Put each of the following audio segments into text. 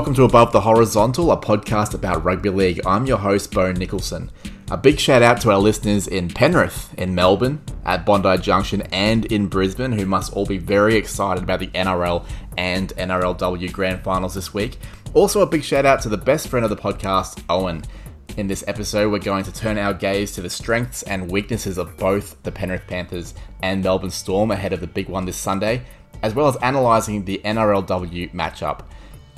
welcome to Above the Horizontal, a podcast about rugby league. I'm your host, Bo Nicholson. A big shout out to our listeners in Penrith, in Melbourne, at Bondi Junction, and in Brisbane, who must all be very excited about the NRL and NRLW Grand Finals this week. Also, a big shout out to the best friend of the podcast, Owen. In this episode, we're going to turn our gaze to the strengths and weaknesses of both the Penrith Panthers and Melbourne Storm ahead of the big one this Sunday, as well as analysing the NRLW matchup.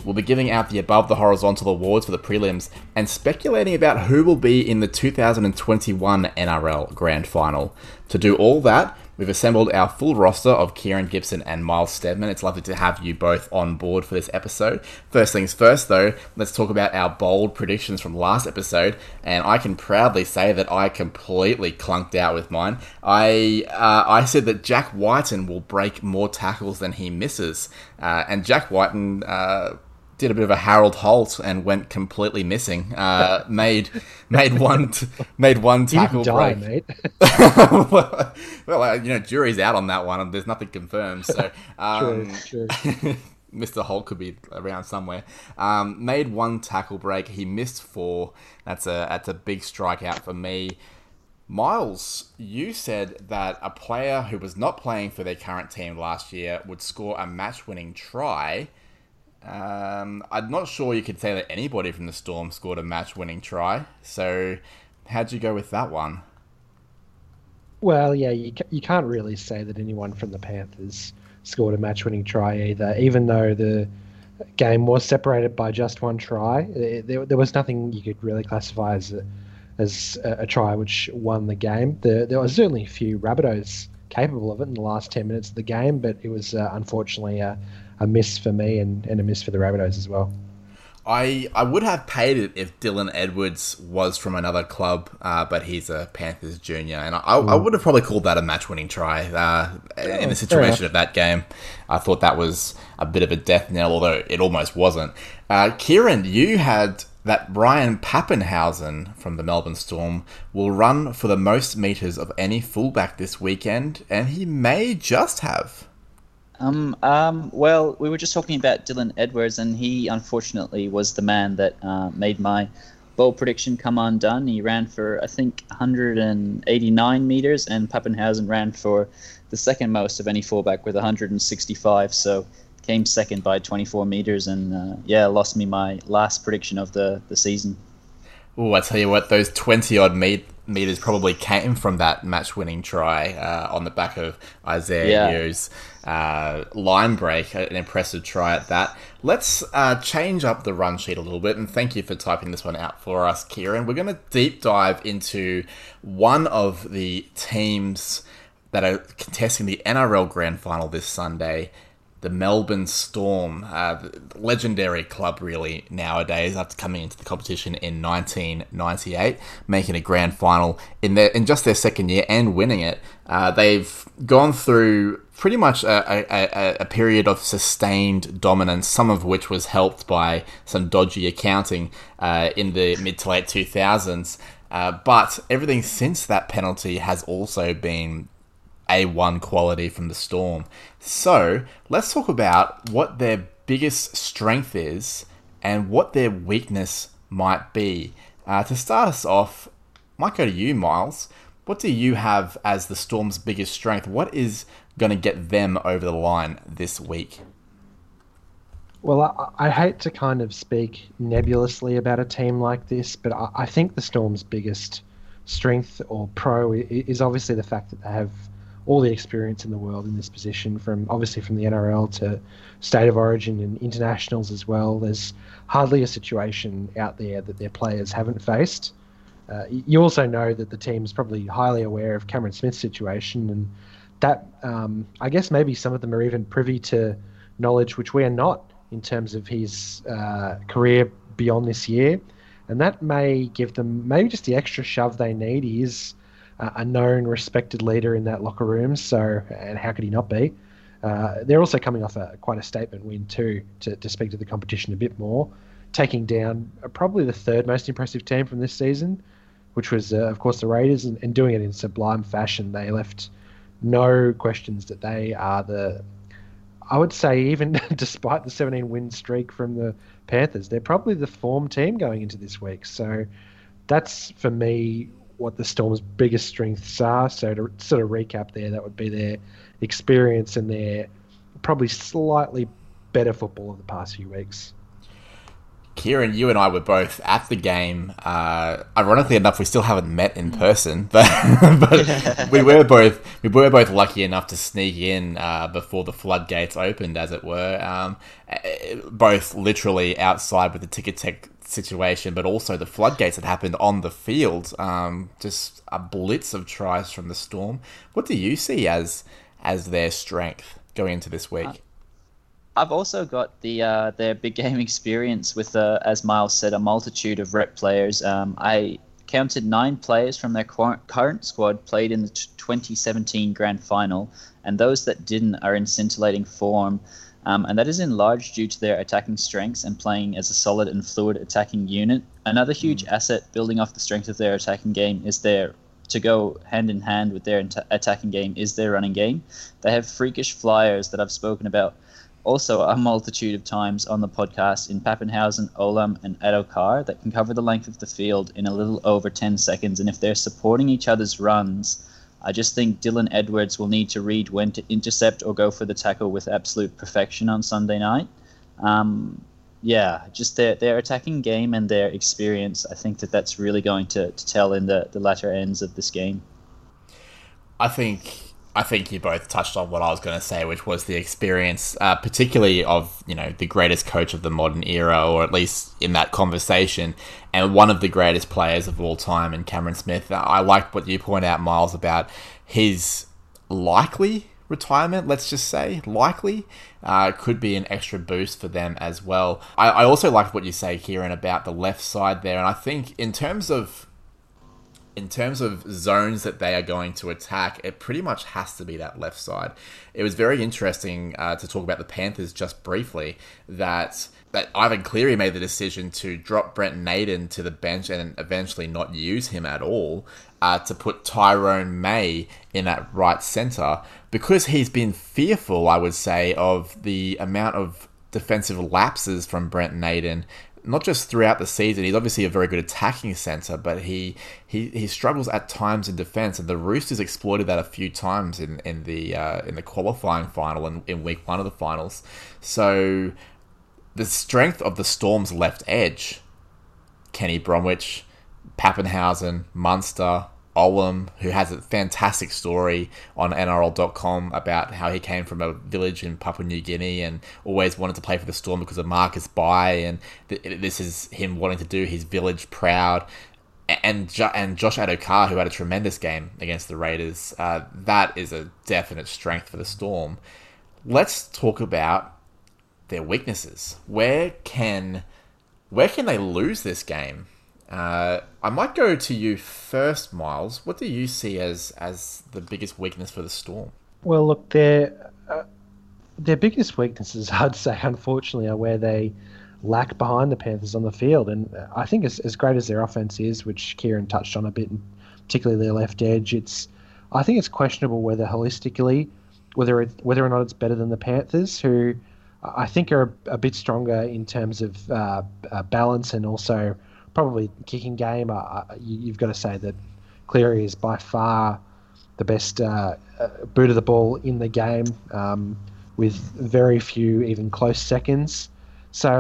We'll be giving out the Above the Horizontal awards for the prelims and speculating about who will be in the 2021 NRL Grand Final. To do all that, we've assembled our full roster of Kieran Gibson and Miles Stedman. It's lovely to have you both on board for this episode. First things first, though, let's talk about our bold predictions from last episode. And I can proudly say that I completely clunked out with mine. I uh, I said that Jack Wighton will break more tackles than he misses, uh, and Jack Wighton. Uh, did a bit of a Harold Holt and went completely missing. Uh, made made one t- made one tackle die, break. mate. well, well uh, you know, jury's out on that one, and there's nothing confirmed. So, um, True, true. Mr. Holt could be around somewhere. Um, made one tackle break. He missed four. That's a that's a big strikeout for me. Miles, you said that a player who was not playing for their current team last year would score a match-winning try. Um, I'm not sure you could say that anybody from the Storm scored a match-winning try. So, how'd you go with that one? Well, yeah, you, you can't really say that anyone from the Panthers scored a match winning try either, even though the game was separated by just one try. There, there was nothing you could really classify as a, as a, a try which won the game. There, there was certainly a few Rabbitohs capable of it in the last 10 minutes of the game, but it was uh, unfortunately a, a miss for me and, and a miss for the Rabbitohs as well. I I would have paid it if Dylan Edwards was from another club, uh, but he's a Panthers junior, and I, I would have probably called that a match-winning try uh, in the situation of that game. I thought that was a bit of a death knell, although it almost wasn't. Uh, Kieran, you had that Brian Papenhuyzen from the Melbourne Storm will run for the most meters of any fullback this weekend, and he may just have. Um, um, well, we were just talking about Dylan Edwards, and he unfortunately was the man that uh, made my bold prediction come undone. He ran for, I think, 189 meters, and Papenhuyzen ran for the second most of any fullback with 165. So came second by 24 meters, and uh, yeah, lost me my last prediction of the, the season. Oh, I tell you what, those 20 odd met- meters probably came from that match winning try uh, on the back of Isaiah Yeah. Yeo's uh, line break. An impressive try at that. Let's uh, change up the run sheet a little bit, and thank you for typing this one out for us, Kieran. We're going to deep dive into one of the teams that are contesting the NRL Grand Final this Sunday the Melbourne Storm, uh, legendary club really nowadays after coming into the competition in 1998, making a grand final in their in just their second year and winning it. Uh, they've gone through pretty much a, a, a, period of sustained dominance, some of which was helped by some dodgy accounting uh, in the mid to late 2000s. Uh, but everything since that penalty has also been a1 quality from the Storm. So let's talk about what their biggest strength is and what their weakness might be. Uh, to start us off, might go to you, Miles. What do you have as the Storm's biggest strength? What is going to get them over the line this week? Well, I, I hate to kind of speak nebulously about a team like this, but I, I think the Storm's biggest strength or pro is obviously the fact that they have all the experience in the world in this position, from obviously from the NRL to state of origin and internationals as well. There's hardly a situation out there that their players haven't faced. Uh, you also know that the team's probably highly aware of Cameron Smith's situation, and that um, I guess maybe some of them are even privy to knowledge which we are not in terms of his uh, career beyond this year, and that may give them maybe just the extra shove they need. He is a known, respected leader in that locker room, so and how could he not be? Uh, they're also coming off a quite a statement win too, to, to speak to the competition a bit more, taking down uh, probably the third most impressive team from this season, which was uh, of course the Raiders, and, and doing it in sublime fashion. They left no questions that they are the I would say even despite the 17 win streak from the Panthers, they're probably the form team going into this week. So that's for me what the Storm's biggest strengths are. So to sort of recap there, that would be their experience and their probably slightly better football of the past few weeks. Kieran, you and I were both at the game. Uh, ironically enough, we still haven't met in person, but but we were both we were both lucky enough to sneak in uh, before the floodgates opened, as it were. Um, eh, both literally outside with the ticket tech situation, but also the floodgates that happened on the field. Um, just a blitz of tries from the Storm. What do you see as as their strength going into this week? I've also got the uh, their big game experience with, uh, as Miles said, a multitude of rep players. Um, I counted nine players from their current squad played in the 2017 Grand Final, and those that didn't are in scintillating form. Um, and that is in large due to their attacking strengths and playing as a solid and fluid attacking unit. Another huge mm. asset building off the strength of their attacking game is their to go hand in hand with their attacking game is their running game. They have freakish flyers that I've spoken about also a multitude of times on the podcast in Papenhuyzen, Olam, and Addo-Carr that can cover the length of the field in a little over 10 seconds. And if they're supporting each other's runs, I just think Dylan Edwards will need to read when to intercept or go for the tackle with absolute perfection on Sunday night. Um, yeah, just their, their attacking game and their experience, I think that that's really going to, to tell in the, the latter ends of this game. I think I think you both touched on what I was going to say, which was the experience, uh, particularly of you know the greatest coach of the modern era, or at least in that conversation, and one of the greatest players of all time, in Cameron Smith. I like what you point out, Miles, about his likely retirement. Let's just say likely uh, could be an extra boost for them as well. I, I also liked what you say, Kieran, about the left side there, and I think in terms of in terms of zones that they are going to attack, it pretty much has to be that left side. It was very interesting uh, to talk about the Panthers just briefly. That that Ivan Cleary made the decision to drop Brent Naden to the bench and eventually not use him at all, uh, to put Tyrone May in that right centre because he's been fearful, I would say, of the amount of defensive lapses from Brent Naden not just throughout the season. He's obviously a very good attacking center, but he he, he struggles at times in defense. And the Roosters exploited that a few times in in the uh, in the qualifying final and in, in week one of the finals. So the strength of the Storm's left edge, Kenny Bromwich, Papenhuyzen, Munster, Olam, who has a fantastic story on NRL.com about how he came from a village in Papua New Guinea and always wanted to play for the Storm because of Marcus Bai, and th- this is him wanting to do his village proud. And and Josh Addo-Carr, who had a tremendous game against the Raiders, uh, that is a definite strength for the Storm. Let's talk about their weaknesses. Where can where can they lose this game? Uh, I might go to you first, Miles. What do you see as as the biggest weakness for the Storm? Well, look, their uh, their biggest weaknesses, I'd say, unfortunately, are where they lack behind the Panthers on the field. And I think as, as great as their offense is, which Kieran touched on a bit, and particularly their left edge, it's I think it's questionable whether holistically, whether it, whether or not it's better than the Panthers, who I think are a, a bit stronger in terms of uh, uh, balance and also probably kicking game. Uh, you, have got to say that Cleary is by far the best uh, uh, boot of the ball in the game, um, with very few even close seconds. So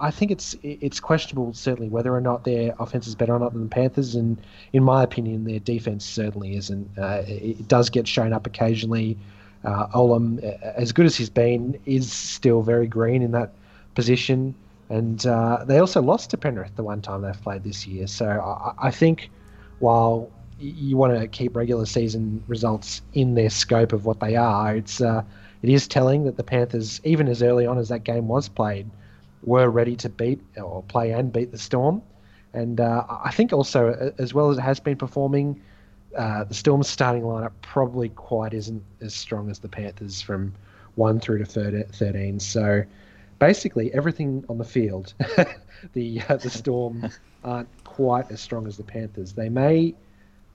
I think it's it's questionable certainly whether or not their offense is better or not than the Panthers, and in my opinion, their defense certainly isn't. Uh, it does get shown up occasionally. Uh, Olam, as good as he's been, is still very green in that position. And uh, they also lost to Penrith the one time they've played this year. So I, I think while you want to keep regular season results in their scope of what they are, it's uh, it is telling that the Panthers, even as early on as that game was played, were ready to beat or play and beat the Storm. And uh, I think also, as well as it has been performing, uh, the Storm's starting lineup probably quite isn't as strong as the Panthers from 1 through to 13. So basically everything on the field, the uh, the Storm aren't quite as strong as the Panthers. They may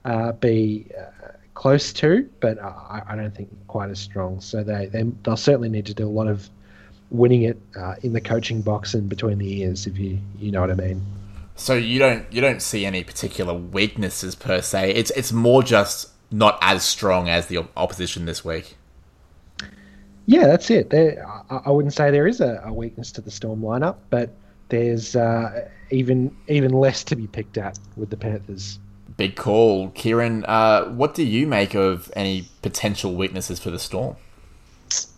uh, be uh, close to, but I, I don't think quite as strong. So they, they they'll certainly need to do a lot of winning it uh, in the coaching box and between the ears, if you you know what I mean. So you don't you don't see any particular weaknesses per se. It's it's more just not as strong as the opposition this week. Yeah, that's it. There, I, I wouldn't say there is a, a, weakness to the Storm lineup, but there's uh, even even less to be picked at with the Panthers. Big call, Kieran. Uh, what do you make of any potential weaknesses for the Storm?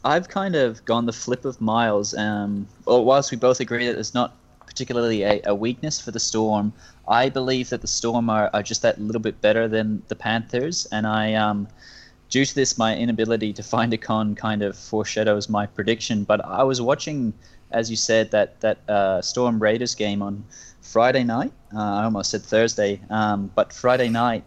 I've kind of gone the flip of Miles. Um, well, whilst we both agree that there's not particularly a, a, weakness for the Storm, I believe that the Storm are, are just that little bit better than the Panthers, and I um, due to this, my inability to find a con kind of foreshadows my prediction. But I was watching, as you said, that that uh, Storm Raiders game on Friday night. Uh, I almost said Thursday, um, but Friday night,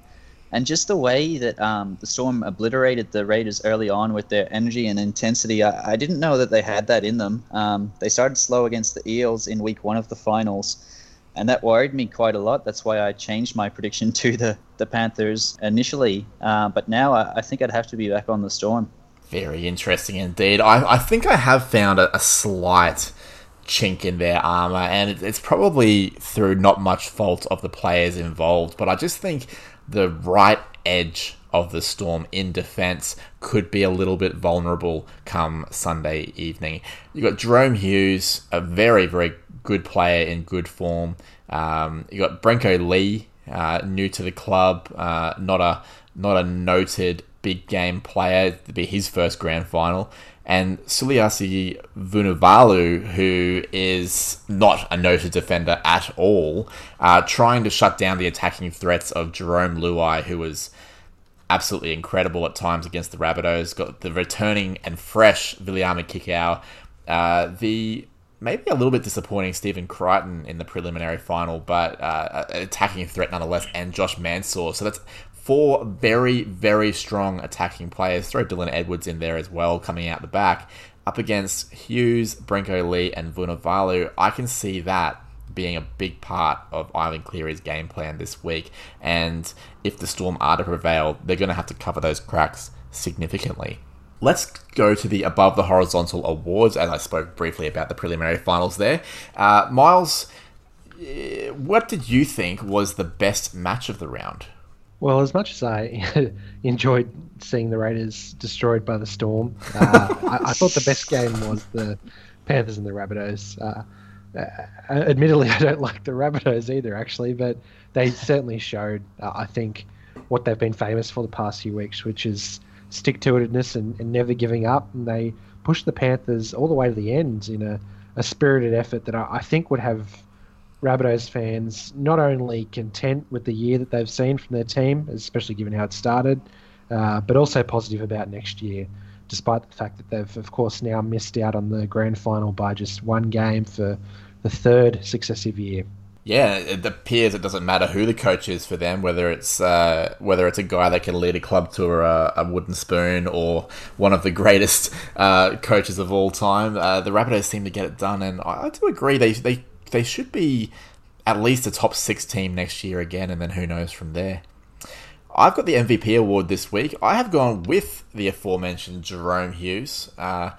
and just the way that um, the Storm obliterated the Raiders early on with their energy and intensity, I, I didn't know that they had that in them. Um, they started slow against the Eels in Week One of the finals and that worried me quite a lot. That's why I changed my prediction to the, the Panthers initially. Uh, but now I, I, think I'd have to be back on the Storm. Very interesting indeed. I, I think I have found a, a slight chink in their armor, and it, it's probably through not much fault of the players involved. But I just think the right edge of the Storm in defence could be a little bit vulnerable come Sunday evening. You've got Jahrome Hughes, a very, very good player in good form. Um, you got Brenko Lee, uh, new to the club, uh, not a not a noted big game player. To be his first grand final, and Suliasi Vunivalu, who is not a noted defender at all, uh, trying to shut down the attacking threats of Jarome Luai, who was absolutely incredible at times against the Rabbitohs. Got the returning and fresh Viliame Kikau. Uh, the maybe a little bit disappointing Stephen Crichton in the preliminary final, but uh, attacking threat nonetheless, and Josh Mansour. So that's four very, very strong attacking players. Throw Dylan Edwards in there as well, coming out the back. Up against Hughes, Brenko Lee, and Vunivalu. I can see that being a big part of Ivan Cleary's game plan this week. And if the Storm are to prevail, they're going to have to cover those cracks significantly. Let's go to the above the horizontal awards, as I spoke briefly about the preliminary finals there. Uh, Miles, eh, what did you think was the best match of the round? Well, as much as I enjoyed seeing the Raiders destroyed by the Storm, uh, I, I, thought the best game was the Panthers and the Rabbitohs. Uh, uh, admittedly, I don't like the Rabbitohs either, actually, but they certainly showed, uh, I think, what they've been famous for the past few weeks, which is stick to itedness and, and never giving up. And they pushed the Panthers all the way to the end in a, a spirited effort that I, I think would have Rabbitohs fans not only content with the year that they've seen from their team, especially given how it started, uh, but also positive about next year, despite the fact that they've, of course, now missed out on the grand final by just one game for the third successive year yeah, it appears it doesn't matter who the coach is for them, whether it's uh, whether it's a guy that can lead a club to a, a wooden spoon or one of the greatest uh, coaches of all time. Uh, the Rabbitohs seem to get it done, and I, I, do agree they they they should be at least a top six team next year again, and then who knows from there. I've got the MVP award this week. I have gone with the aforementioned Jahrome Hughes. Uh,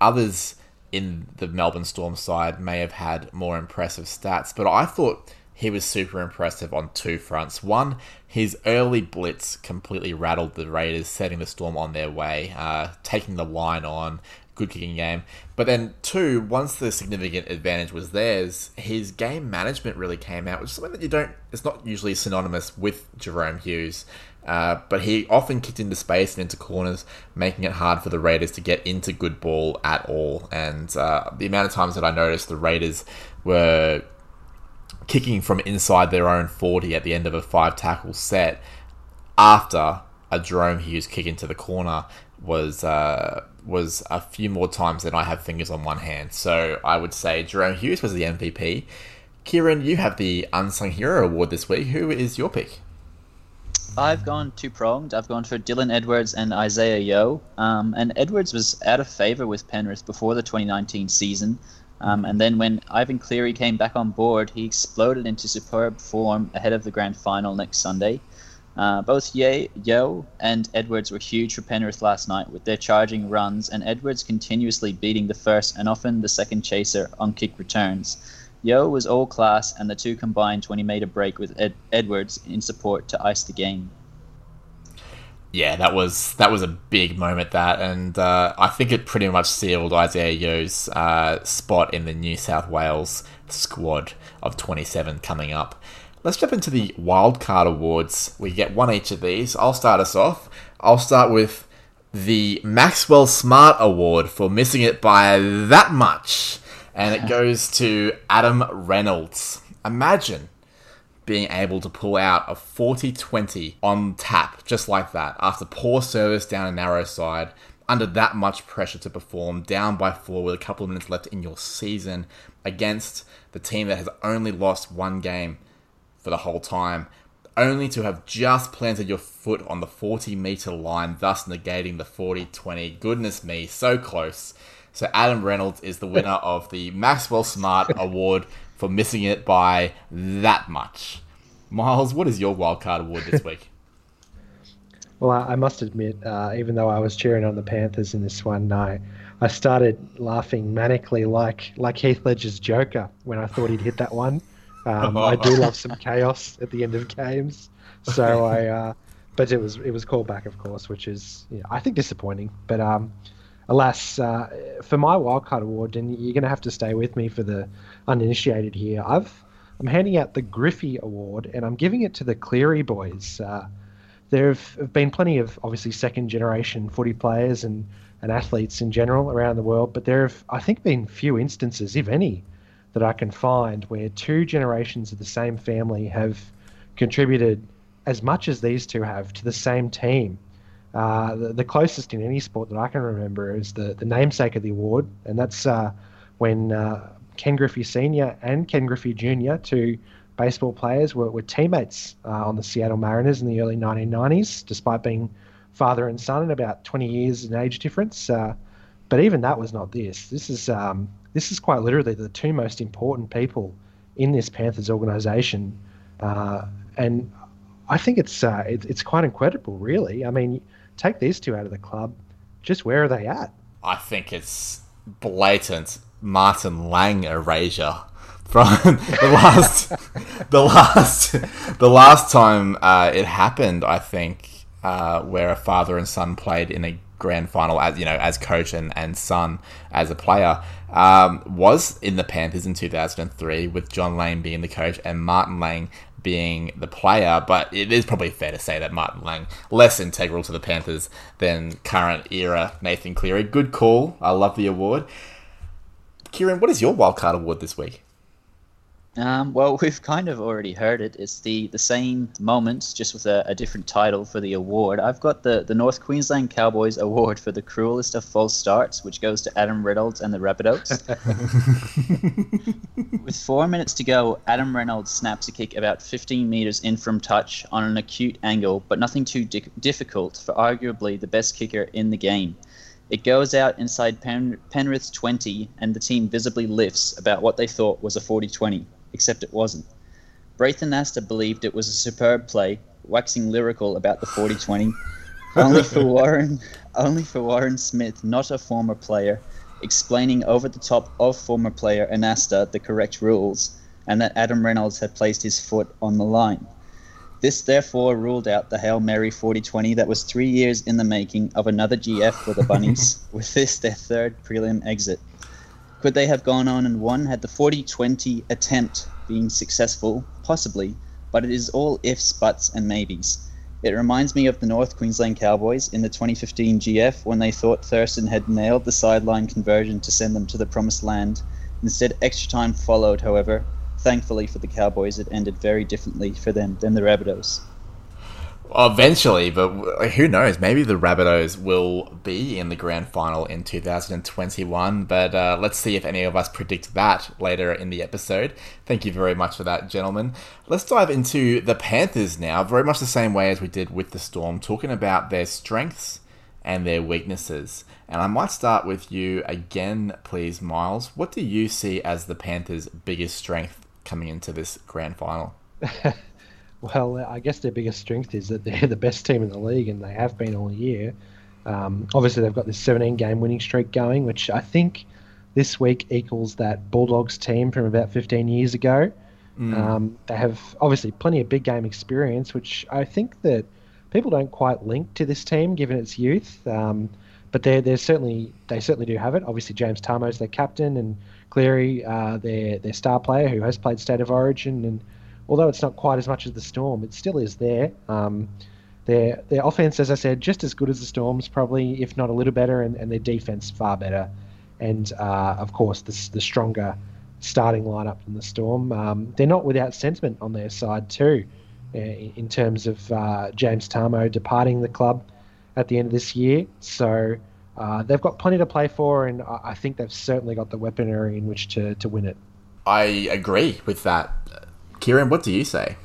others in the Melbourne Storm side may have had more impressive stats, but I thought he was super impressive on two fronts. One, his early blitz completely rattled the Raiders, setting the Storm on their way, uh, taking the line on, good kicking game. But then, two, once the significant advantage was theirs, his game management really came out, which is something that you don't, it's not usually synonymous with Jahrome Hughes. Uh, but he often kicked into space and into corners, making it hard for the Raiders to get into good ball at all. And uh, the amount of times that I noticed the Raiders were kicking from inside their own 40 at the end of a five tackle set after a Jahrome Hughes kick into the corner was uh, was a few more times than I have fingers on one hand. So I would say Jahrome Hughes was the MVP. Kieran, you have the Unsung Hero Award this week. Who is your pick? I've gone two pronged. I've gone for Dylan Edwards and Isaiah Yeo. Um, and Edwards was out of favour with Penrith before the 2019 season. Um, and then when Ivan Cleary came back on board, he exploded into superb form ahead of the grand final next Sunday. Uh, both Ye, Yeo and Edwards were huge for Penrith last night with their charging runs, and Edwards continuously beating the first and often the second chaser on kick returns. Yeo was all class, and the two combined when he made a break with Ed- Edwards in support to ice the game. Yeah, that was that was a big moment. That, and uh, I think it pretty much sealed Isaiah Yeo's uh, spot in the New South Wales squad of 27 coming up. Let's jump into the wildcard awards. We get one each of these. I'll start us off. I'll start with the Maxwell Smart Award for missing it by that much. And it goes to Adam Reynolds. Imagine being able to pull out a 40 20 on tap, just like that, after poor service down a narrow side, under that much pressure to perform, down by four with a couple of minutes left in your season, against the team that has only lost one game for the whole time, only to have just planted your foot on the 40 meter line, thus negating the 40 20. Goodness me, so close. So Adam Reynolds is the winner of the Maxwell Smart Award for missing it by that much. Miles, what is your wildcard award this week? well, I, must admit, uh, even though I was cheering on the Panthers in this one, I, I started laughing manically like like Heath Ledger's Joker when I thought he'd hit that one. Um, I do love some chaos at the end of games, so I. Uh, but it was it was called back, of course, which is yeah, I think disappointing. But um, alas, uh, for my wildcard award, and you're going to have to stay with me for the uninitiated here. I've I'm handing out the Griffey Award, and I'm giving it to the Cleary boys. Uh, there have been plenty of obviously second generation footy players and, and athletes in general around the world, but there have I think been few instances, if any, that I can find where two generations of the same family have contributed as much as these two have to the same team. Uh, the, the, closest in any sport that I can remember is the, the namesake of the award, and that's uh, when uh, Ken Griffey Sr. and Ken Griffey Jr., two baseball players, were, were teammates uh, on the Seattle Mariners in the early 1990s, despite being father and son and about 20 years in age difference. Uh, but even that was not this. This is um, this is quite literally the two most important people in this Panthers organization. And I think it's, it, it's quite incredible, really. I mean, take these two out of the club, just where are they at? I think it's blatant Martin Lang erasure from the last the last the last time uh, it happened. I think uh, where a father and son played in a grand final as you know as coach and, and son as a player um, was in the Panthers in 2003 with John Lang being the coach and Martin Lang being the player, but it is probably fair to say that Martin Lang less integral to the Panthers than current era Nathan Cleary. Good call. I love the award. Kieran, what is your wildcard award this week? Um, well, we've kind of already heard it. It's the, the same moment, just with a, a, different title for the award. I've got the, the North Queensland Cowboys Award for the cruelest of false starts, which goes to Adam Reynolds and the Rabbitohs. with four minutes to go, Adam Reynolds snaps a kick about 15 metres in from touch on an acute angle, but nothing too di- difficult for arguably the best kicker in the game. It goes out inside Pen- Penrith's 20, and the team visibly lifts about what they thought was a 40 20 except it wasn't. Braith Anasta believed it was a superb play, waxing lyrical about the 40-20, only for Warren, only for Warren Smith, not a former player, explaining over the top of former player Anasta the correct rules, and that Adam Reynolds had placed his foot on the line. This therefore ruled out the Hail Mary 40-20 that was three years in the making of another GF for the Bunnies, with this their third prelim exit. Could they have gone on and won had the 40 20 attempt been successful? Possibly, but it is all ifs, buts, and maybes. It reminds me of the North Queensland Cowboys in the 2015 GF when they thought Thurston had nailed the sideline conversion to send them to the promised land. Instead, extra time followed, however. Thankfully for the Cowboys, it ended very differently for them than the Rabbitohs. Eventually, but who knows? Maybe the Rabbitohs will be in the grand final in 2021. But uh, let's see if any of us predict that later in the episode. Thank you very much for that, gentlemen. Let's dive into the Panthers now, very much the same way as we did with the Storm, talking about their strengths and their weaknesses. And I might start with you again, please, Miles. What do you see as the Panthers' biggest strength coming into this grand final? Well, I guess their biggest strength is that they're the best team in the league, and they have been all year. Um, obviously, they've got this 17 game winning streak going, which I think this week equals that Bulldogs team from about 15 years ago. Mm. Um, they have obviously plenty of big game experience, which I think that people don't quite link to this team given its youth. Um, but they're, they're certainly they certainly do have it. Obviously, James Tamou's their captain, and Cleary, uh, their their star player who has played State of Origin. And although it's not quite as much as the Storm, it still is there. Um, their their offense, as I said, just as good as the Storm's, probably if not a little better, and, and their defense far better. And uh, of course, the the stronger starting lineup than the Storm. Um, they're not without sentiment on their side too, uh, in terms of uh, James Tamou departing the club at the end of this year. So uh, they've got plenty to play for, and I think they've certainly got the weaponry in which to, to win it. I agree with that. Kieran, what do you say?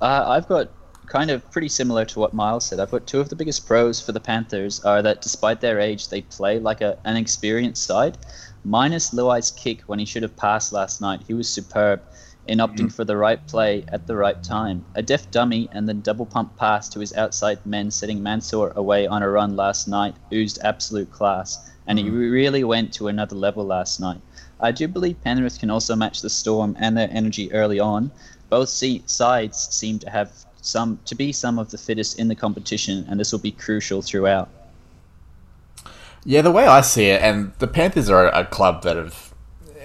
Uh, I've got kind of pretty similar to what Miles said. I've got two of the biggest pros for the Panthers are that despite their age, they play like a, an experienced side. Minus Luai's kick when he should have passed last night, he was superb in opting mm-hmm. for the right play at the right time. A deft dummy and then double pump pass to his outside men, setting Mansour away on a run last night, oozed absolute class, and mm-hmm. he really went to another level last night. I do believe Penrith can also match the Storm and their energy early on. Both sides seem to have some to be some of the fittest in the competition, and this will be crucial throughout. Yeah, the way I see it, and the Panthers are a club that have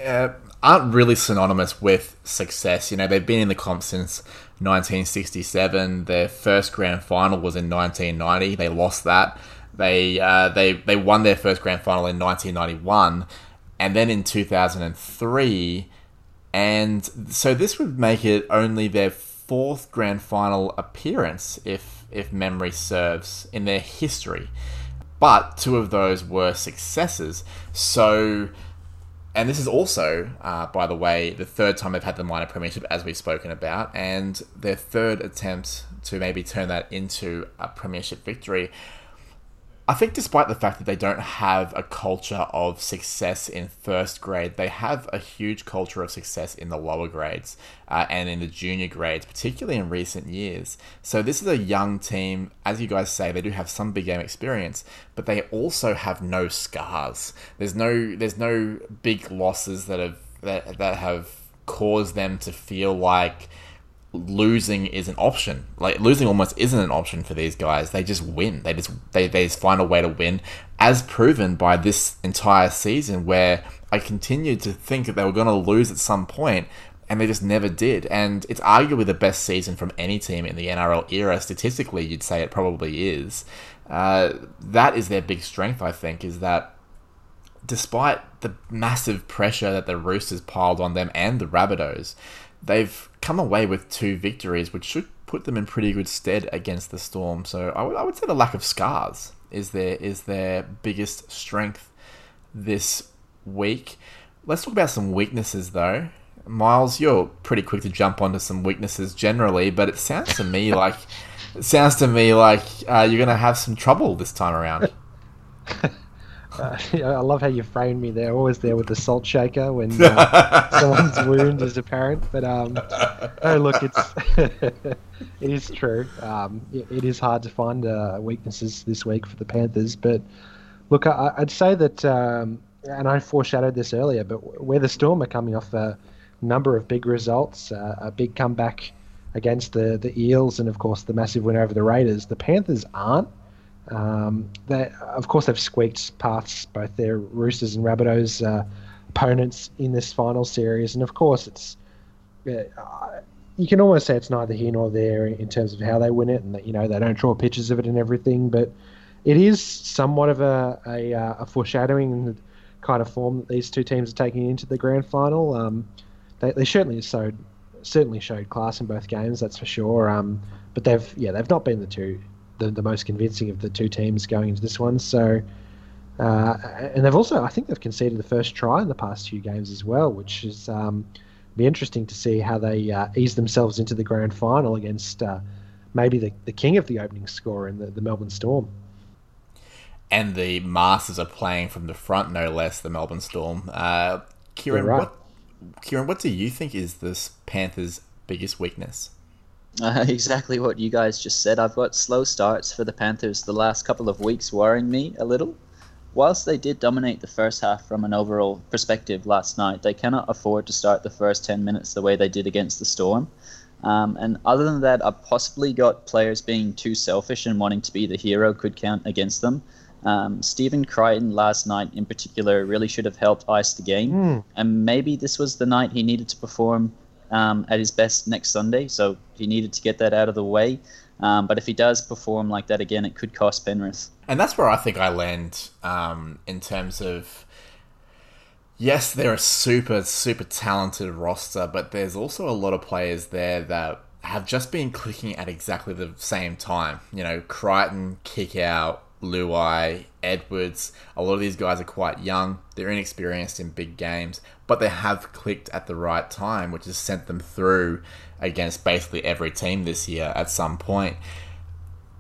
uh, aren't really synonymous with success. You know, they've been in the comp since 1967. Their first grand final was in 1990. They lost that. They uh, they they won their first grand final in 1991, and then in 2003. And so this would make it only their fourth grand final appearance, if if memory serves, in their history. But two of those were successes. So and this is also, uh, by the way, the third time they've had the minor premiership, as we've spoken about, and their third attempt to maybe turn that into a premiership victory. I think, despite the fact that they don't have a culture of success in first grade, they have a huge culture of success in the lower grades uh, and in the junior grades, particularly in recent years. So, this is a young team. As you guys say, they do have some big game experience, but they also have no scars. There's no, there's no big losses that have that, that have caused them to feel like losing is an option. Like losing almost isn't an option for these guys. They just win. They just they, they just find a way to win, as proven by this entire season where I continued to think that they were going to lose at some point, and they just never did. And it's arguably the best season from any team in the NRL era. Statistically, you'd say it probably is. Uh, that is their big strength, I think, is that despite the massive pressure that the Roosters piled on them and the Rabbitohs, they've come away with two victories, which should put them in pretty good stead against the Storm. So I, w- I would say the lack of scars is their is their biggest strength this week. Let's talk about some weaknesses though. Miles, you're pretty quick to jump onto some weaknesses generally, but it sounds to me like it sounds to me like uh, you're going to have some trouble this time around. Uh, I love how you framed me there, always there with the salt shaker when uh, someone's wound is apparent. But um, no, look, it's it is true. Um, it, it is hard to find uh, weaknesses this week for the Panthers. But look, I, would say that, um, and I foreshadowed this earlier, but where the Storm are coming off a number of big results, uh, a big comeback against the the Eels, and of course the massive win over the Raiders, the Panthers aren't. Um, they, of course, they've squeaked past both their Roosters and Rabbitohs uh, opponents in this final series, and of course, it's uh, you can almost say it's neither here nor there in terms of how they win it, and that you know they don't draw pictures of it and everything, but it is somewhat of a a, uh, a foreshadowing kind of form that these two teams are taking into the grand final. Um, they, they certainly showed certainly showed class in both games, that's for sure. Um, but they've yeah they've not been the two the, the most convincing of the two teams going into this one. So, uh, and they've also, I think, they've conceded the first try in the past few games as well, which is um, be interesting to see how they uh, ease themselves into the grand final against uh, maybe the, the king of the opening score in the, the Melbourne Storm. And the Masters are playing from the front, no less. The Melbourne Storm. Uh, Kieran, right. what Kieran, what do you think is this Panthers' biggest weakness? Uh, exactly what you guys just said. I've got slow starts for the Panthers the last couple of weeks, worrying me a little. Whilst they did dominate the first half from an overall perspective last night, they cannot afford to start the first 10 minutes the way they did against the Storm. Um, and other than that, I've possibly got players being too selfish and wanting to be the hero could count against them. Um, Stephen Crichton last night, in particular, really should have helped ice the game. Mm. And maybe this was the night he needed to perform um, at his best next Sunday, so he needed to get that out of the way. Um, but if he does perform like that again, it could cost Penrith. And that's where I think I land um, in terms of. Yes, they're a super, super talented roster, but there's also a lot of players there that have just been clicking at exactly the same time. You know, Crichton, kick out, Luai, Edwards. A lot of these guys are quite young. They're inexperienced in big games, but they have clicked at the right time, which has sent them through against basically every team this year at some point.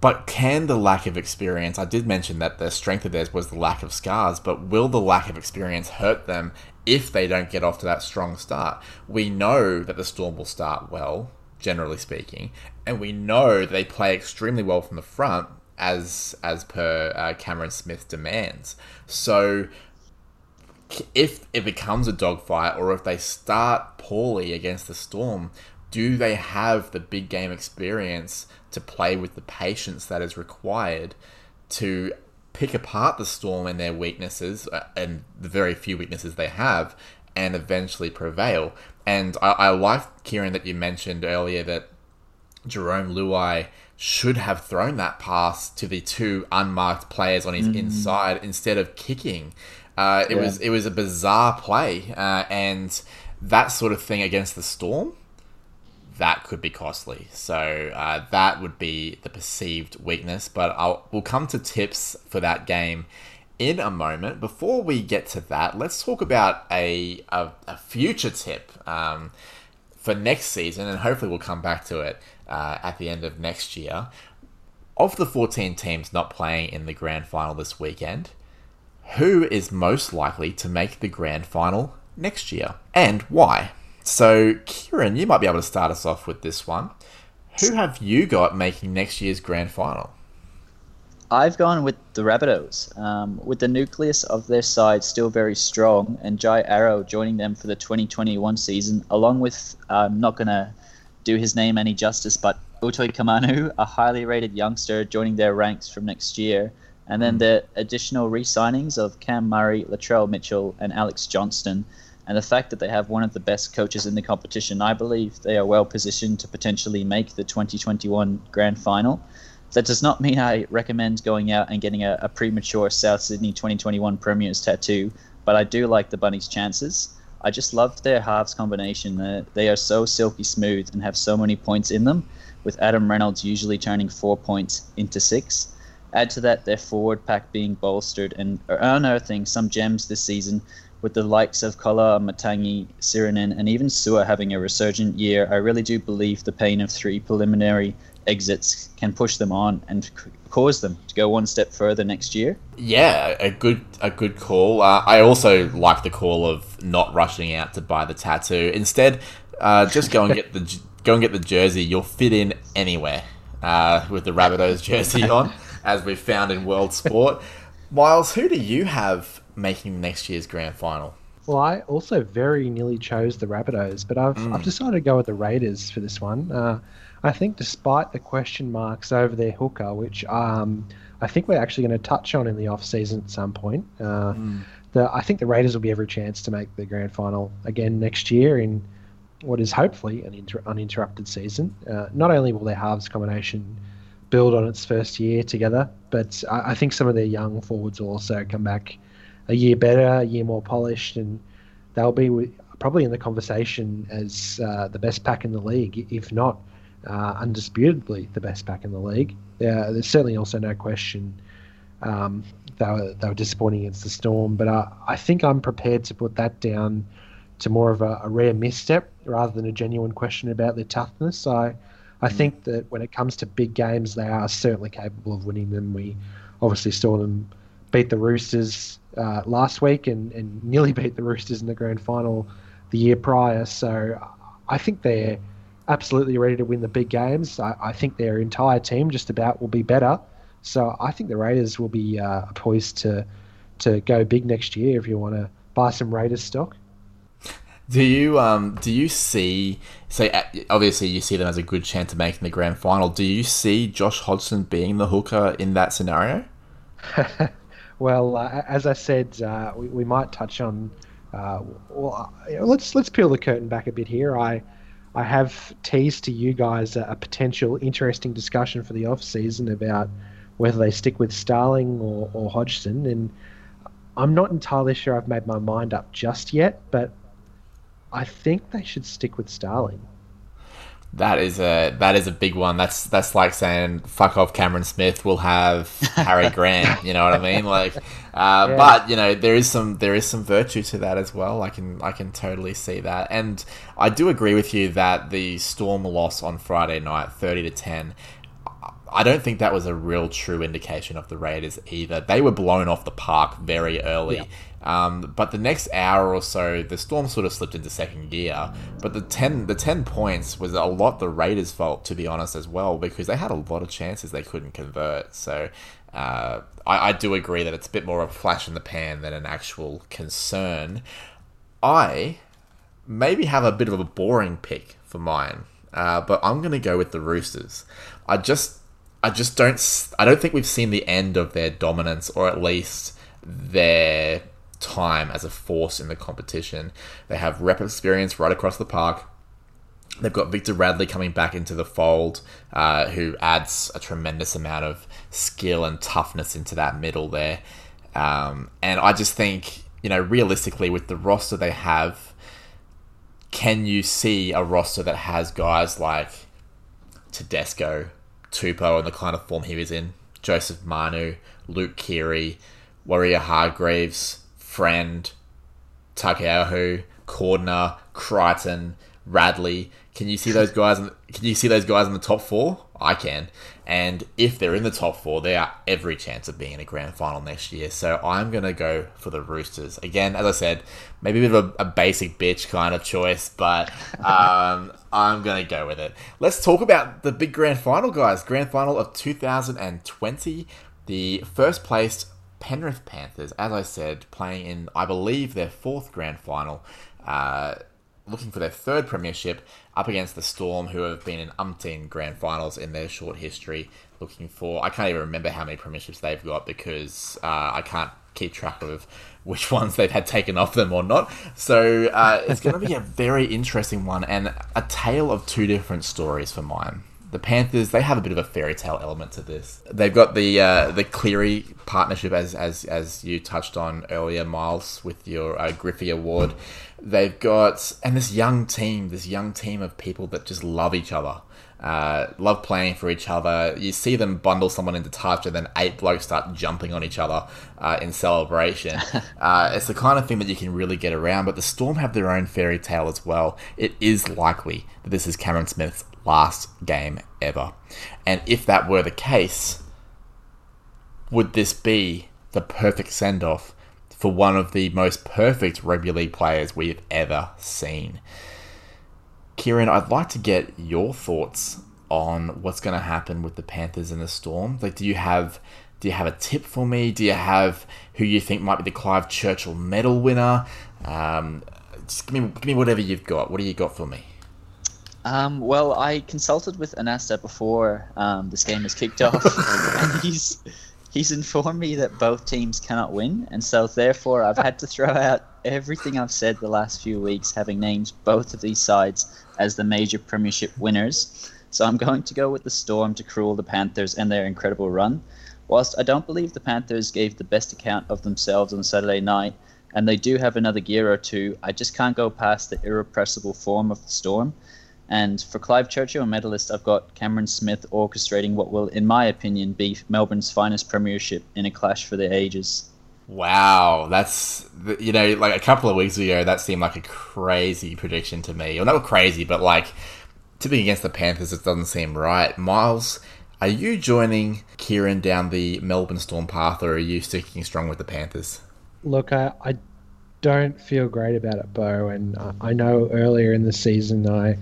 But can the lack of experience, I did mention that the strength of theirs was the lack of scars, but will the lack of experience hurt them if they don't get off to that strong start? We know that the Storm will start well, generally speaking, and we know they play extremely well from the front, as as per uh, Cameron Smith demands. So if it becomes a dogfight or if they start poorly against the Storm, do they have the big game experience to play with the patience that is required to pick apart the Storm and their weaknesses uh, and the very few weaknesses they have and eventually prevail? And I, I like, Kieran, that you mentioned earlier that Jarome Luai should have thrown that pass to the two unmarked players on his mm. inside instead of kicking. Uh, it yeah. was it was a bizarre play, uh, and that sort of thing against the Storm, that could be costly. So uh, that would be the perceived weakness. But I'll, we'll come to tips for that game in a moment. Before we get to that, let's talk about a a, a future tip um, for next season, and hopefully we'll come back to it uh, at the end of next year. Of the 14 teams not playing in the grand final this weekend, who is most likely to make the grand final next year and why? So, Kieran, you might be able to start us off with this one. Who have you got making next year's grand final? I've gone with the Rabbitohs, um, with the nucleus of their side still very strong, and Jai Arrow joining them for the 2021 season, along with, I'm not going to do his name any justice, but Utoi Kamanu, a highly rated youngster joining their ranks from next year. And then the additional re signings of Cam Murray, Latrell Mitchell, and Alex Johnston. And the fact that they have one of the best coaches in the competition, I believe they are well positioned to potentially make the 2021 grand final. That does not mean I recommend going out and getting a, a premature South Sydney 2021 Premiers tattoo, but I do like the Bunnies' chances. I just love their halves combination. Uh, they are so silky smooth and have so many points in them, with Adam Reynolds usually turning four points into six. Add to that their forward pack being bolstered and unearthing some gems this season, with the likes of Kola, Matangi, Sirinen, and even Sua having a resurgent year. I really do believe the pain of three preliminary exits can push them on and cause them to go one step further next year. Yeah, a good a good call. Uh, I also like the call of not rushing out to buy the tattoo. Instead, uh, just go and get the go and get the jersey. You'll fit in anywhere uh, with the Rabbitohs jersey on, as we've found in world sport. Miles, who do you have making next year's grand final? Well, I also very nearly chose the Rabbitohs, but I've, mm. I've decided to go with the Raiders for this one. Uh, I think despite the question marks over their hooker, which um, I think we're actually going to touch on in the off season at some point, uh, mm. the, I think the Raiders will be every chance to make the grand final again next year in what is hopefully an inter- uninterrupted season. Uh, not only will their halves combination build on its first year together, but I, I think some of their young forwards will also come back a year better, a year more polished, and they'll be probably in the conversation as uh, the best pack in the league, if not uh, undisputedly the best pack in the league. Uh, there's certainly also no question um, they were they were disappointing against the Storm, but uh, I think I'm prepared to put that down to more of a, a, rare misstep rather than a genuine question about their toughness. I I mm. think that when it comes to big games, they are certainly capable of winning them. We obviously saw them beat the Roosters uh, last week and, and nearly beat the Roosters in the grand final the year prior. So I think they're absolutely ready to win the big games. I, I think their entire team just about will be better. So I think the Raiders will be uh, poised to to go big next year if you want to buy some Raiders stock. Do you um do you see so obviously you see them as a good chance of making the grand final. Do you see Josh Hodgson being the hooker in that scenario? well, uh, as I said, uh, we, we might touch on. Uh, well, uh, let's let's peel the curtain back a bit here. I I have teased to you guys a, a potential interesting discussion for the off season about whether they stick with Starling or, or Hodgson, and I'm not entirely sure I've made my mind up just yet, but I think they should stick with Starling. That is a that is a big one. That's that's like saying fuck off Cameron Smith. We'll have Harry Grant. You know what I mean? Like, uh, yeah. but you know there is some there is some virtue to that as well. I can I can totally see that, and I do agree with you that the Storm loss on Friday night, thirty to ten. I don't think that was a real true indication of the Raiders either. They were blown off the park very early. Yeah. Um, but the next hour or so, the Storm sort of slipped into second gear. But the ten the ten points was a lot the Raiders' fault, to be honest, as well, because they had a lot of chances they couldn't convert. So uh, I, I do agree that it's a bit more of a flash in the pan than an actual concern. I maybe have a bit of a boring pick for mine, uh, but I'm going to go with the Roosters. I just I just don't I don't think we've seen the end of their dominance, or at least their time as a force in the competition. They have rep experience right across the park. They've got Victor Radley coming back into the fold, uh, who adds a tremendous amount of skill and toughness into that middle there. Um, and I just think, you know, realistically, with the roster they have, can you see a roster that has guys like Tedesco, Tupou, and the kind of form he was in, Joseph Manu, Luke Keary, Waerea-Hargreaves, Friend, Taukei'aho, Cordner, Crichton, Radley. Can you see those guys? In, can you see those guys in the top four? I can. And if they're in the top four, they are every chance of being in a grand final next year. So I'm going to go for the Roosters. Again, as I said, maybe a bit of a, a basic bitch kind of choice, but um, I'm going to go with it. Let's talk about the big grand final, guys. Grand final of 2020. The first place Penrith Panthers, as I said, playing in, I believe, their fourth grand final, uh, looking for their third premiership, up against the Storm, who have been in umpteen grand finals in their short history. Looking for, I can't even remember how many premierships they've got because uh, I can't keep track of which ones they've had taken off them or not. So uh, it's going to be a very interesting one and a tale of two different stories for mine the Panthers they have a bit of a fairy tale element to this. They've got the uh, the Cleary partnership as as as you touched on earlier, Miles, with your uh, Griffey Award. They've got and this young team, this young team of people that just love each other. Uh, love playing for each other. You see them bundle someone into touch, and then eight blokes start jumping on each other uh, in celebration. uh, it's the kind of thing that you can really get around. But the Storm have their own fairy tale as well. It is likely that this is Cameron Smith's last game ever. And if that were the case, would this be the perfect send off for one of the most perfect rugby league players we've ever seen? Kieran, I'd like to get your thoughts on what's going to happen with the Panthers and the Storm. Like, do you have do you have a tip for me? Do you have who you think might be the Clive Churchill Medal winner? Um, just give me give me whatever you've got. What do you got for me? Um, well, I consulted with Anasta before um, this game was kicked off, and he's he's informed me that both teams cannot win, and so therefore I've had to throw out everything I've said the last few weeks, having named both of these sides as the major premiership winners. So I'm going to go with the Storm to cruel the Panthers and their incredible run. Whilst I don't believe the Panthers gave the best account of themselves on Saturday night, and they do have another gear or two, I just can't go past the irrepressible form of the Storm and for Clive Churchill, a medalist, I've got Cameron Smith orchestrating what will, in my opinion, be Melbourne's finest premiership in a clash for the ages. Wow, that's you know, like a couple of weeks ago, that seemed like a crazy prediction to me. Well, not crazy, but like tipping against the Panthers, it doesn't seem right. Miles, are you joining Kieran down the Melbourne Storm path, or are you sticking strong with the Panthers? Look, I, I don't feel great about it, Bo, and I know earlier in the season I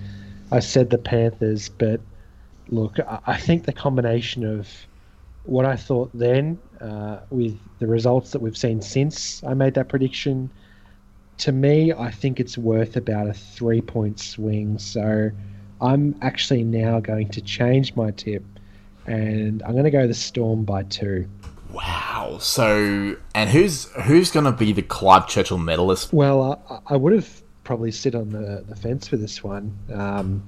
I said the Panthers, but look, I think the combination of what I thought then uh, with the results that we've seen since I made that prediction, to me, I think it's worth about a three point swing. So I'm actually now going to change my tip and I'm going to go the Storm by two. Wow. So, and who's who's going to be the Clive Churchill medalist? Well, I, I would have probably sit on the, the fence for this one, um,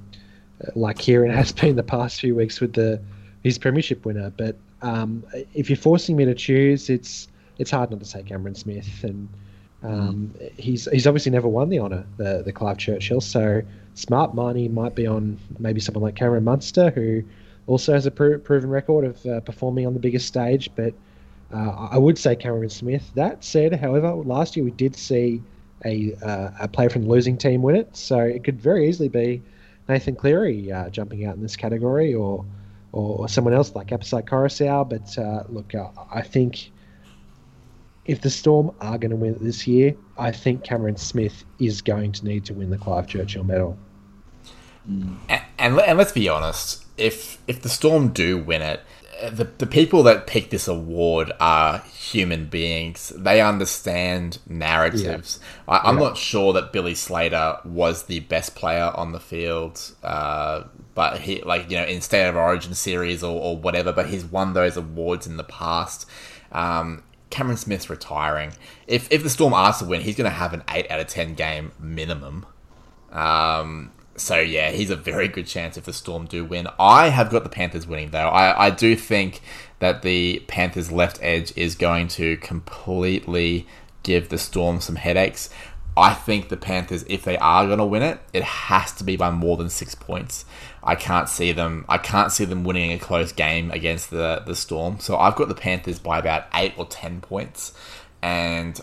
like Kieran has been the past few weeks with the his premiership winner. But um, if you're forcing me to choose, it's it's hard not to say Cameron Smith, and um, he's he's obviously never won the honour, the the Clive Churchill. So smart money might be on maybe someone like Cameron Munster, who also has a pro- proven record of uh, performing on the biggest stage. But uh, I would say Cameron Smith. That said, however, last year we did see a, uh, a player from the losing team win it, so it could very easily be Nathan Cleary uh, jumping out in this category, or or someone else like Apisai Koroisau. But uh, look, uh, I think if the Storm are going to win it this year, I think Cameron Smith is going to need to win the Clive Churchill medal. And, and, and let's be honest, if if the Storm do win it, the the people that pick this award are human beings. They understand narratives. Yeah. I, am yeah. not sure that Billy Slater was the best player on the field, uh, but he like you know in State of Origin series or, or whatever. But he's won those awards in the past. Um, Cameron Smith's retiring. If if the Storm are to win, he's going to have an eight out of ten game minimum. Um, so yeah, he's a very good chance if the Storm do win. I have got the Panthers winning though. I, I do think that the Panthers left edge is going to completely give the Storm some headaches. I think the Panthers, if they are going to win it, it has to be by more than six points. I can't see them. I can't see them winning a close game against the the Storm. So I've got the Panthers by about eight or ten points, and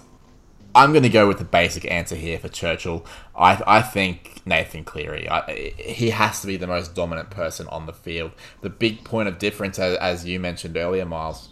I'm going to go with the basic answer here for Churchill. I, I think Nathan Cleary. I, he has to be the most dominant person on the field. The big point of difference, as, as you mentioned earlier, Miles,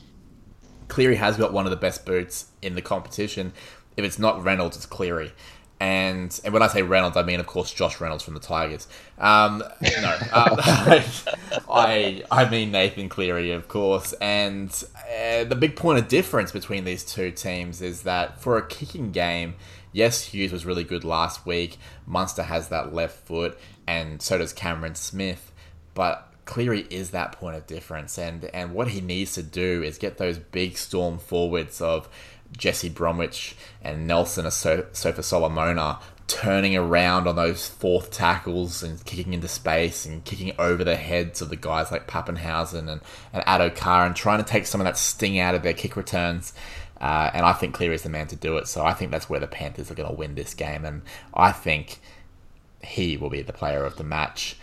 Cleary has got one of the best boots in the competition. If it's not Reynolds, it's Cleary and and when I say Reynolds, I mean of course Josh Reynolds from the Tigers. Um, no, um, I I mean Nathan Cleary, of course. And uh, the big point of difference between these two teams is that for a kicking game, yes, Hughes was really good last week. Munster has that left foot, and so does Cameron Smith. But Cleary is that point of difference, and and what he needs to do is get those big storm forwards of Jesse Bromwich and Nelson Asofa Solomona turning around on those fourth tackles and kicking into space and kicking over the heads of the guys like Papenhuyzen and, and Addo-Carr and trying to take some of that sting out of their kick returns. Uh, and I think Cleary is the man to do it. So I think that's where the Panthers are going to win this game. And I think he will be the player of the match.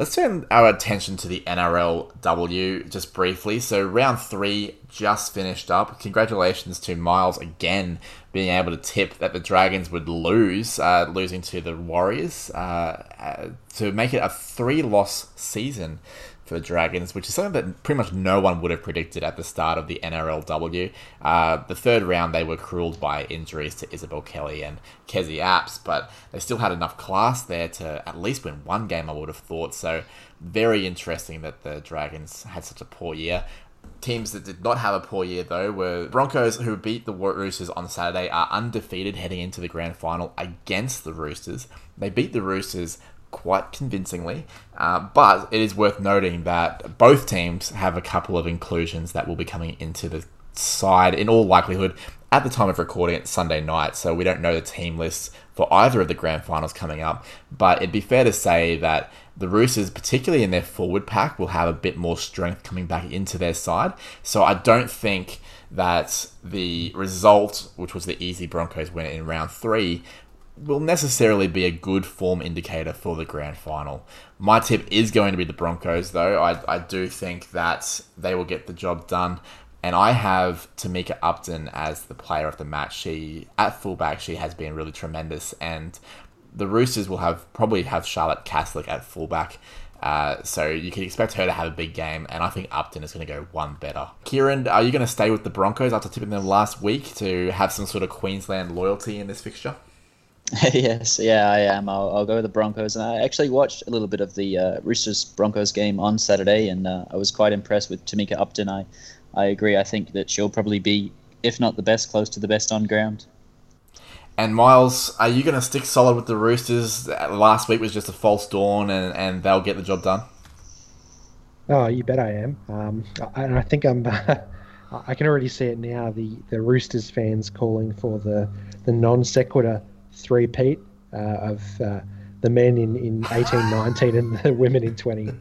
Let's turn our attention to the NRLW just briefly. So, round three just finished up. Congratulations to Miles again being able to tip that the Dragons would lose, uh, losing to the Warriors, uh, uh, to make it a three loss season for the Dragons, which is something that pretty much no one would have predicted at the start of the NRLW. Uh, the third round, they were cruelled by injuries to Isabelle Kelly and Kezie Apps, but they still had enough class there to at least win one game, I would have thought. So, very interesting that the Dragons had such a poor year. Teams that did not have a poor year, though, were Broncos, who beat the Roosters on Saturday, are undefeated heading into the grand final against the Roosters. They beat the Roosters quite convincingly. Uh, but it is worth noting that both teams have a couple of inclusions that will be coming into the side in all likelihood at the time of recording it Sunday night. So we don't know the team lists for either of the grand finals coming up. But it'd be fair to say that the Roosters, particularly in their forward pack, will have a bit more strength coming back into their side. So I don't think that the result, which was the easy Broncos win in round three, will necessarily be a good form indicator for the grand final. My tip is going to be the Broncos, though. I, I do think that they will get the job done. And I have Tamika Upton as the player of the match. She, at fullback, she has been really tremendous. And the Roosters will have probably have Charlotte Caslick at fullback. Uh, so you can expect her to have a big game, and I think Upton is going to go one better. Kieran, are you going to stay with the Broncos after tipping them last week to have some sort of Queensland loyalty in this fixture? yes, yeah, I am. I'll, I'll go with the Broncos. And I actually watched a little bit of the uh, Roosters Broncos game on Saturday, and uh, I was quite impressed with Tamika Upton. I, I agree. I think that she'll probably be, if not the best, close to the best on ground. And Miles, are you going to stick solid with the Roosters? Last week was just a false dawn, and, and they'll get the job done. Oh, you bet I am. Um, and I think I'm. I can already see it now. The the Roosters fans calling for the the non sequitur three peat uh, of uh, the men in in eighteen nineteen and the women in twenty.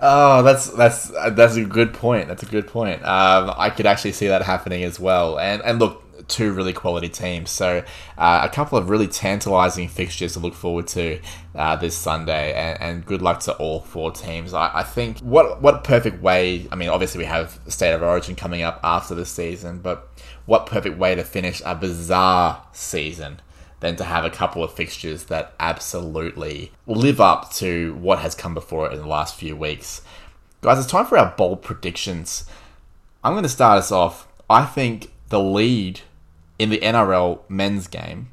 oh, that's that's that's a good point. That's a good point. Um, I could actually see that happening as well. And and look, two really quality teams. So uh, a couple of really tantalising fixtures to look forward to uh, this Sunday, and, and, good luck to all four teams. I, I, think what what perfect way. I mean, obviously we have State of Origin coming up after the season, but what perfect way to finish a bizarre season than to have a couple of fixtures that absolutely live up to what has come before it in the last few weeks. Guys, it's time for our bold predictions. I'm going to start us off. I think the lead in the NRL men's game,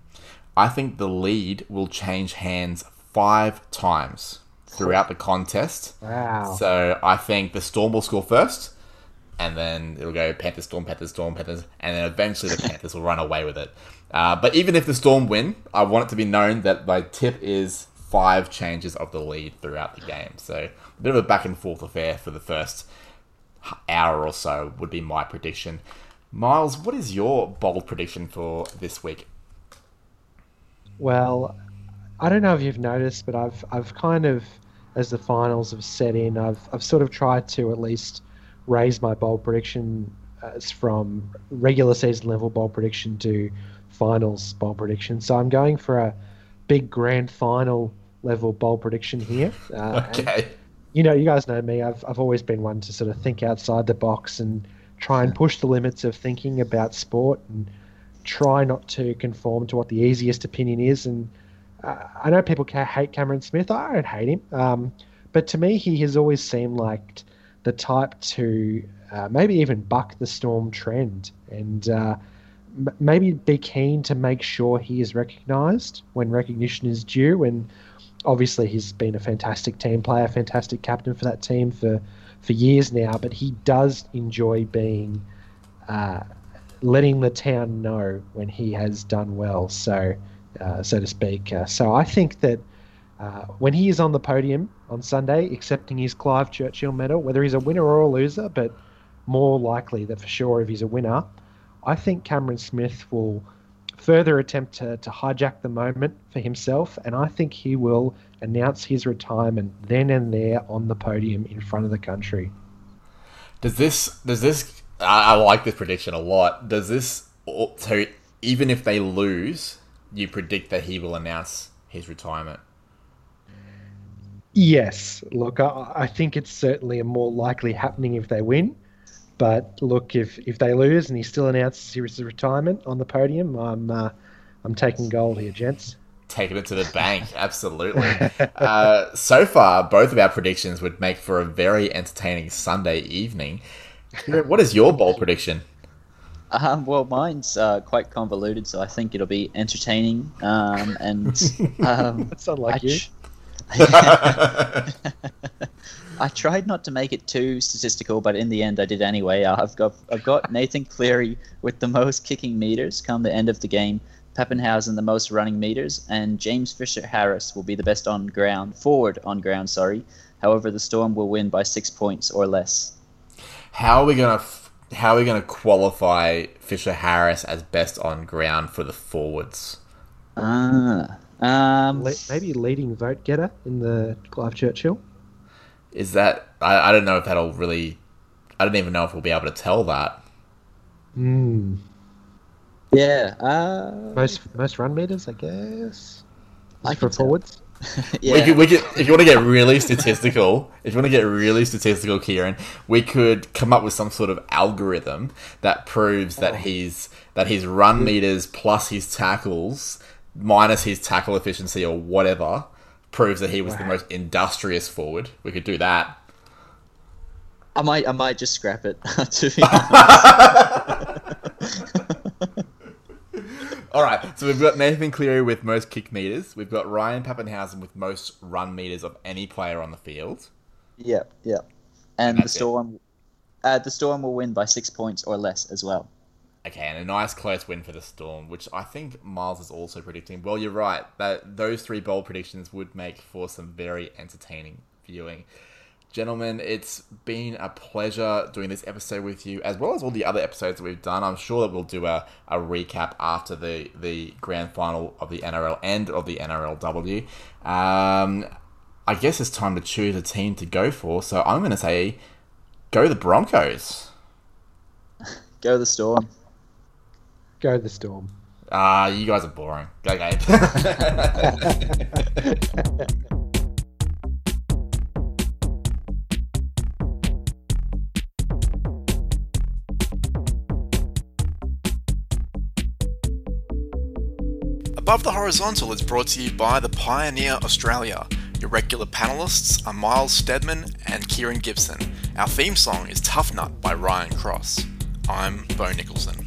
I think the lead will change hands five times throughout the contest. Wow. So I think the Storm will score first, and then it'll go Panthers, Storm, Panthers, Storm, Panthers, and then eventually the Panthers will run away with it. Uh, but even if the Storm win, I want it to be known that my tip is five changes of the lead throughout the game. So a bit of a back and forth affair for the first hour or so would be my prediction. Miles, what is your bold prediction for this week? Well, I don't know if you've noticed, but I've I've kind of, as the finals have set in, I've I've sort of tried to at least raise my bold prediction as from regular season level bold prediction to finals bold prediction. So I'm going for a big grand final level bold prediction here. Uh, okay. you know, you guys know me. I've I've always been one to sort of think outside the box and try and push the limits of thinking about sport and try not to conform to what the easiest opinion is. And uh, I know people hate Cameron Smith. I don't hate him. Um, but to me, he has always seemed like the type to uh, maybe even buck the storm trend and uh, m- maybe be keen to make sure he is recognised when recognition is due. And obviously, he's been a fantastic team player, fantastic captain for that team for for years now, but he does enjoy being uh, letting the town know when he has done well, so uh, so to speak. Uh, so I think that uh, when he is on the podium on Sunday, accepting his Clive Churchill medal, whether he's a winner or a loser, but more likely that for sure if he's a winner, I think Cameron Smith will further attempt to, to hijack the moment for himself, and I think he will announce his retirement then and there on the podium in front of the country. Does this? Does this? I, I like this prediction a lot. Does this? So even if they lose, you predict that he will announce his retirement. Yes, look, I, I think it's certainly a more likely happening if they win. But look, if if they lose and he still announces his retirement on the podium, I'm uh, I'm taking gold here, gents. Taking it to the bank, absolutely. uh, so far, both of our predictions would make for a very entertaining Sunday evening. What is your bold prediction? Um, well, mine's uh, quite convoluted, so I think it'll be entertaining. Um, and um, that's unlike you. I tried not to make it too statistical, but in the end, I did anyway. I've got I've got Nathan Cleary with the most kicking meters come the end of the game. Papenhuyzen the most running meters, and James Fisher Harris will be the best on ground forward on ground. Sorry. However, the Storm will win by six points or less. How are we gonna How are we gonna qualify Fisher Harris as best on ground for the forwards? Ah. Um, maybe leading vote getter in the Clive Churchill is that I, I don't know if that'll really I don't even know if we'll be able to tell that. Hmm. Yeah. Uh... Most most run meters, I guess. Like for forwards. yeah. We could, we could, if you want to get really statistical, if you want to get really statistical, Kieran, we could come up with some sort of algorithm that proves that oh. he's that his run meters plus his tackles minus his tackle efficiency or whatever proves that he was wow. the most industrious forward. We could do that. I might, I might just scrap it. to be All right, so we've got Nathan Cleary with most kick meters. We've got Ryan Papenhuyzen with most run meters of any player on the field. Yeah, yeah. And That's the. Storm, uh, the Storm will win by six points or less as well. Okay, and a nice close win for the Storm, which I think Miles is also predicting. Well, you're right. That those three bold predictions would make for some very entertaining viewing. Gentlemen, it's been a pleasure doing this episode with you, as well as all the other episodes that we've done. I'm sure that we'll do a, a recap after the, the grand final of the NRL and of the NRLW. Um, I guess it's time to choose a team to go for, so I'm going to say go the Broncos. Go the Storm. Go the Storm. Ah, you guys are boring. Go, Gabe. Above the Horizontal is brought to you by the Pioneer Australia. Your regular panelists are Miles Stedman and Kieran Gibson. Our theme song is Tough Nut by Ryan Cross. I'm Bo Nicholson.